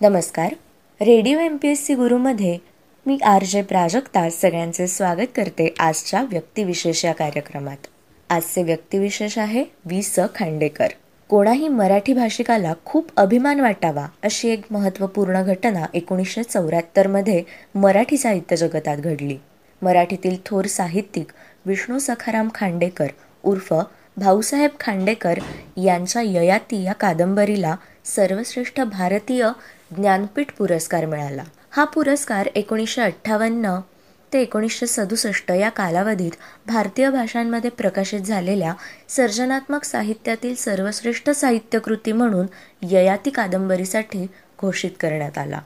नमस्कार. Radio M P S C गुरुमध्ये मी R J Prajakta सगळ्यांचे स्वागत करते आजच्या व्यक्तिविशेष या कार्यक्रमात. आजचे व्यक्तिविशेष आहे वि स खांडेकर. कोणाही मराठी भाषिकाला खूप अभिमान वाटावा अशी एक महत्त्वपूर्ण घटना एकोणीसशे चौऱ्याहत्तरमध्ये मराठी साहित्य जगतात घडली. मराठीतील थोर साहित्यिक विष्णू सखाराम खांडेकर उर्फ भाऊसाहेब खांडेकर यांच्या ययाती या कादंबरीला सर्वश्रेष्ठ भारतीय ज्ञानपीठ पुरस्कार मिळाला. हा पुरस्कार एकोणीसशे अठ्ठावन्न ते एकोणीसशे सदुसष्ट या कालावधीत भारतीय भाषांमध्ये प्रकाशित झालेल्या सर्जनात्मक साहित्यातील सर्वश्रेष्ठ साहित्यकृती म्हणून ययाती कादंबरीसाठी घोषित करण्यात आला.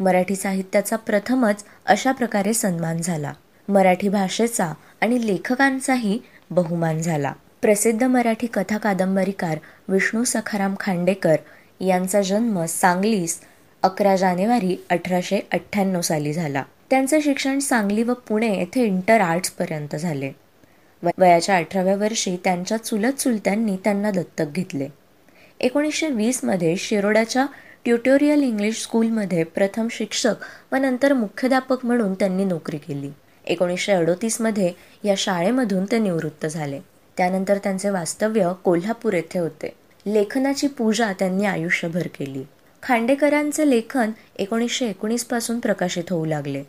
मराठी साहित्याचा प्रथमच अशा प्रकारे सन्मान झाला. मराठी भाषेचा आणि लेखकांचाही बहुमान झाला. प्रसिद्ध मराठी कथा कादंबरीकार विष्णू सखाराम खांडेकर यांचा जन्म सांगलीस अकरा जानेवारी अठराशे अठ्ठ्याण्णव साली झाला. त्यांचे शिक्षण सांगली व पुणे येथे इंटर आर्ट्सपर्यंत झाले. वयाच्या अठराव्या वर्षी त्यांच्या चुलत चुलत्यांनी त्यांना दत्तक घेतले. एकोणीसशे वीसमध्ये शिरोड्याच्या ट्युटोरियल इंग्लिश स्कूलमध्ये प्रथम शिक्षक व नंतर मुख्याध्यापक म्हणून त्यांनी नोकरी केली. एकोणीसशे अडोतीसमध्ये या शाळेमधून ते निवृत्त झाले. त्यानंतर त्यांचे वास्तव्य कोल्हापूर येथे होते. लेखनाची पूजा त्यांनी आयुष्यभर केली. खांडेकरांचे लेखन एकोणीसशे एकोणीसपासून प्रकाशित होऊ लागले.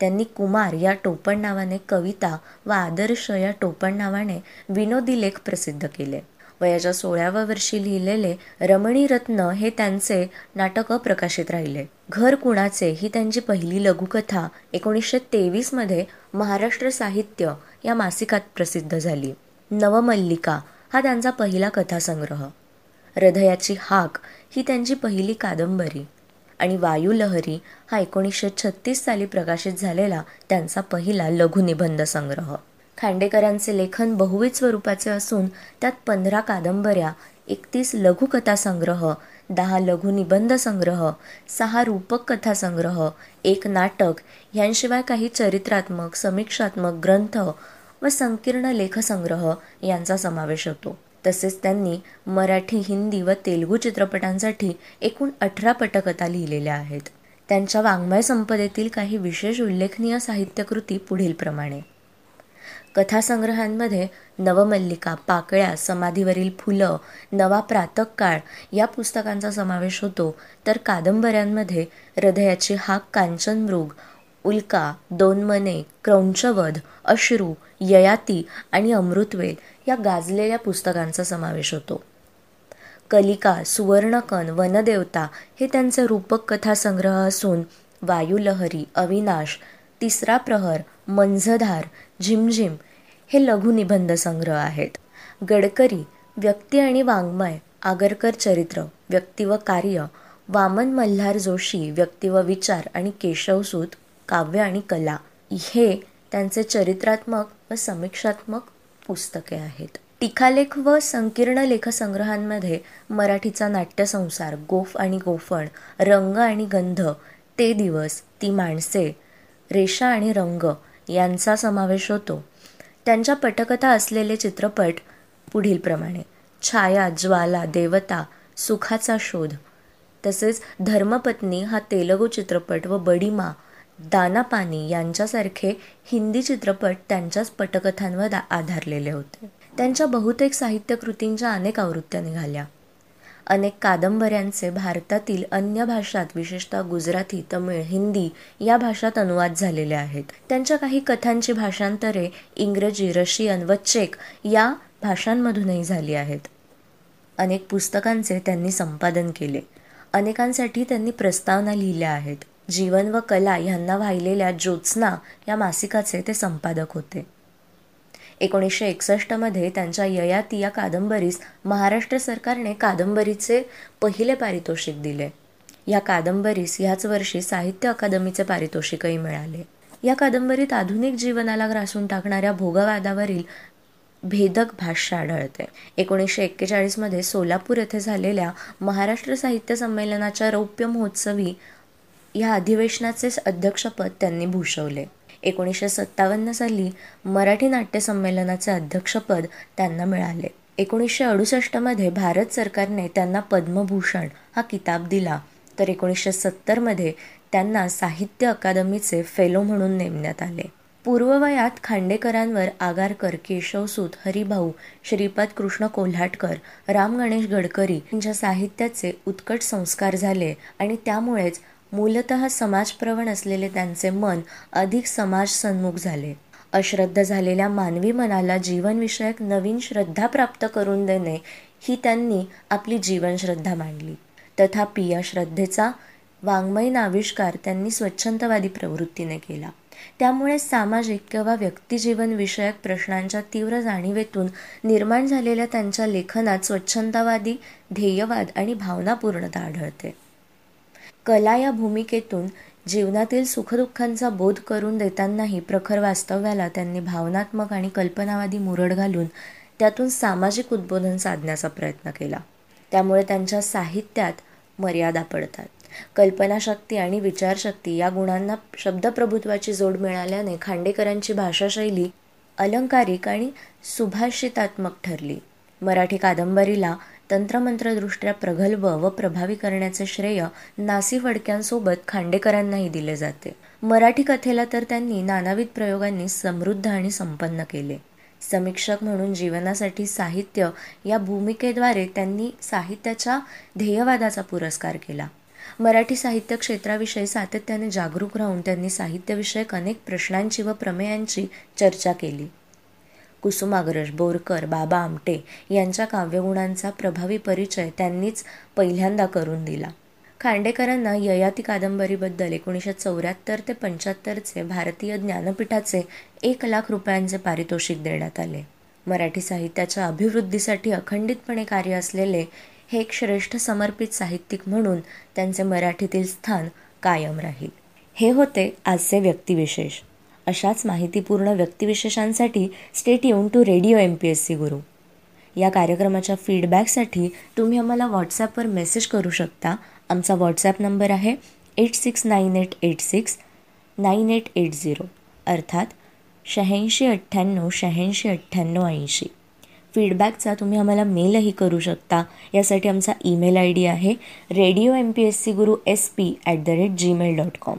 त्यांनी कुमार या टोपण नावाने कविता व आदर्श या टोपण नावाने विनोदी लेख प्रसिद्ध केले. वयाच्या सोळाव्या वर्षी लिहिलेले रमणी रत्न हे त्यांचे नाटक प्रकाशित राहिले. घर कुणाचे ही त्यांची पहिली लघुकथा एकोणीसशे तेवीसमध्ये महाराष्ट्र साहित्य या मासिकात प्रसिद्ध झाली. नवमल्लिका हा त्यांचा पहिला कथासंग्रह. हृदयाची हाक ही त्यांची पहिली कादंबरी आणि वायुलहरी हा एकोणीसशे छत्तीस साली प्रकाशित झालेला त्यांचा पहिला लघुनिबंध संग्रह. खांडेकरांचे लेखन बहुविध स्वरूपाचे असून त्यात पंधरा कादंबऱ्या एकतीस लघुकथा संग्रह दहा लघुनिबंध संग्रह सहा रूपक कथा संग्रह एक नाटक यांशिवाय काही चरित्रात्मक समीक्षात्मक ग्रंथ व संकीर्ण लेखसंग्रह यांचा समावेश होतो. तसेच त्यांनी मराठी हिंदी व तेलुगू चित्रपटांसाठी एकूण अठरा पटकथा लिहिलेल्या आहेत. त्यांच्या वाङ्मय संपदेतील काही विशेष उल्लेखनीय साहित्यकृती पुढीलप्रमाणे. कथासंग्रहांमध्ये नवमल्लिका पाकळ्या समाधीवरील फुलं नवा प्रातकाळ या पुस्तकांचा समावेश होतो. तर कादंबऱ्यांमध्ये हृदयाची हाक कांचनमृग उल्का दोनमने क्रौंचवध अश्रू ययाती आणि अमृतवेल या गाजलेल्या पुस्तकांचा समावेश होतो. कलिका सुवर्णकन वनदेवता हे त्यांचे रूपक कथासंग्रह असून वायुलहरी अविनाश तिसरा प्रहर मंझधार झिमझिम हे लघुनिबंध संग्रह आहेत. गडकरी व्यक्ती आणि वाङ्मय आगरकर चरित्र व्यक्ती व कार्य वामन मल्हार जोशी व्यक्ती व विचार आणि केशवसूत काव्य आणि कला हे त्यांचे चरित्रात्मक व समीक्षात्मक पुस्तके आहेत. टीखालेख व संकीर्ण लेखसंग्रहांमध्ये मराठीचा नाट्यसंसार गोफ आणि गोफण रंग आणि गंध ते दिवस ती माणसे रेषा आणि रंग यांचा समावेश होतो. त्यांच्या पटकथा असलेले चित्रपट पुढीलप्रमाणे छाया ज्वाला देवता सुखाचा शोध तसेच धर्मपत्नी हा तेलगू चित्रपट व बडीमा दानापानी यांच्यासारखे हिंदी चित्रपट त्यांच्याच पटकथांवर आधारलेले होते. त्यांच्या बहुतेक साहित्यकृतींच्या अनेक आवृत्त्या निघाल्या. अनेक कादंबऱ्यांचे भारतातील अन्य भाषात विशेषतः गुजराती तमिळ हिंदी या भाषात अनुवाद झालेले आहेत. त्यांच्या काही कथांची भाषांतरे इंग्रजी रशियन व चेक या भाषांमधूनही झाली आहेत. अनेक पुस्तकांचे त्यांनी संपादन केले. अनेकांसाठी त्यांनी प्रस्तावना लिहिल्या आहेत. जीवन व कला ह्यांना वाहिलेल्या ज्योत्स्ना या मासिकाचे ते संपादक होते. एकोणीसशे एकसष्टमध्ये त्यांच्या ययाती या कादंबरीस महाराष्ट्र सरकारने कादंबरीचे पहिले पारितोषिक दिले. या कादंबरीस ह्याच वर्षी साहित्य अकादमीचे पारितोषिकही मिळाले. या कादंबरीत आधुनिक जीवनाला ग्रासून टाकणाऱ्या भोगवादावरील भेदक भाष्य आढळते. एकोणीसशे एक्केचाळीसमध्ये सोलापूर येथे झालेल्या महाराष्ट्र साहित्य संमेलनाच्या रौप्य महोत्सवी या अधिवेशनाचे अध्यक्षपद त्यांनी भूषवले. एकोणीसशे सत्तावन्न साली मराठी नाट्य संमेलनाचे अध्यक्षपद त्यांना मिळाले. एकोणीसशे अडुसष्टमध्ये भारत सरकारने त्यांना पद्मभूषण हा किताब दिला. तर एकोणीसशे सत्तरमध्ये त्यांना साहित्य अकादमीचे फेलो म्हणून नेमण्यात आले. पूर्ववयात खांडेकरांवर आगारकर केशवसूत हरिभाऊ श्रीपाद कृष्ण कोल्हाटकर राम गणेश गडकरी यांच्या साहित्याचे उत्कट संस्कार झाले आणि त्यामुळेच मूलत समाजप्रवण असलेले त्यांचे मन अधिक समाजसन्मुख झाले. अश्रद्ध झालेल्या मानवी मनाला जीवनविषयक नवीन श्रद्धा प्राप्त करून देणे ही त्यांनी आपली जीवनश्रद्धा मांडली. तथापि या श्रद्धेचा वाङ्मयीन आविष्कार त्यांनी स्वच्छंदवादी प्रवृत्तीने केला. त्यामुळे सामाजिक किंवा व्यक्तिजीवनविषयक प्रश्नांच्या तीव्र जाणीवेतून निर्माण झालेल्या त्यांच्या लेखनात स्वच्छंदवादी ध्येयवाद आणि भावनापूर्णता आढळते. कला या भूमिकेतून जीवनातील सुखदुःखांचा बोध करून देतानाही प्रखर वास्तव्याला त्यांनी भावनात्मक आणि कल्पनावादी मुरड घालून त्यातून सामाजिक उद्बोधन साधण्याचा प्रयत्न केला. त्यामुळे त्यांच्या साहित्यात मर्यादा पडतात. कल्पनाशक्ती आणि विचारशक्ती या गुणांना शब्दप्रभुत्वाची जोड मिळाल्याने खांडेकरांची भाषाशैली अलंकारिक आणि सुभाषितात्मक ठरली. मराठी कादंबरीला तंत्रमंत्रदृष्ट्या प्रगल्भ व प्रभावी करण्याचे श्रेय नासी फडक्यांसोबत खांडेकरांनाही दिले जाते. मराठी कथेला तर त्यांनी नानाविध प्रयोगांनी समृद्ध आणि संपन्न केले. समीक्षक म्हणून जीवनासाठी साहित्य या भूमिकेद्वारे त्यांनी साहित्याच्या ध्येयवादाचा पुरस्कार केला. मराठी साहित्य क्षेत्राविषयी सातत्याने जागरूक राहून त्यांनी साहित्यविषयक अनेक प्रश्नांची व प्रमेयांची चर्चा केली. कुसुमाग्रज बोरकर बाबा आमटे यांच्या काव्यगुणांचा प्रभावी परिचय त्यांनीच पहिल्यांदा करून दिला. खांडेकरांना ययाती कादंबरीबद्दल एकोणीसशे चौऱ्याहत्तर ते पंच्याहत्तरचे भारतीय ज्ञानपीठाचे एक लाख रुपयांचे पारितोषिक देण्यात आले. मराठी साहित्याच्या अभिवृद्धीसाठी अखंडितपणे कार्य असलेले हे एक श्रेष्ठ समर्पित साहित्यिक म्हणून त्यांचे मराठीतील स्थान कायम राहील. हे होते आजचे व्यक्तिविशेष. अशाच माहितीपूर्ण व्यक्तिविशेषांसाठी स्टेट येऊन to radio M P S C Guru. या कार्यक्रमाच्या फीडबॅकसाठी तुम्ही आम्हाला व्हॉट्सॲपवर मेसेज करू शकता. आमचा व्हॉट्सॲप नंबर आहे eight six nine eight eight six nine eight eight zero अर्थात शहाऐंशी अठ्ठ्याण्णव शहाऐंशी अठ्ठ्याण्णव ऐंशी. फीडबॅकचा तुम्ही आम्हाला मेलही करू शकता. यासाठी आमचा ईमेल आय डी आहे radio M P S C Guru S P at the rate Gmail dot com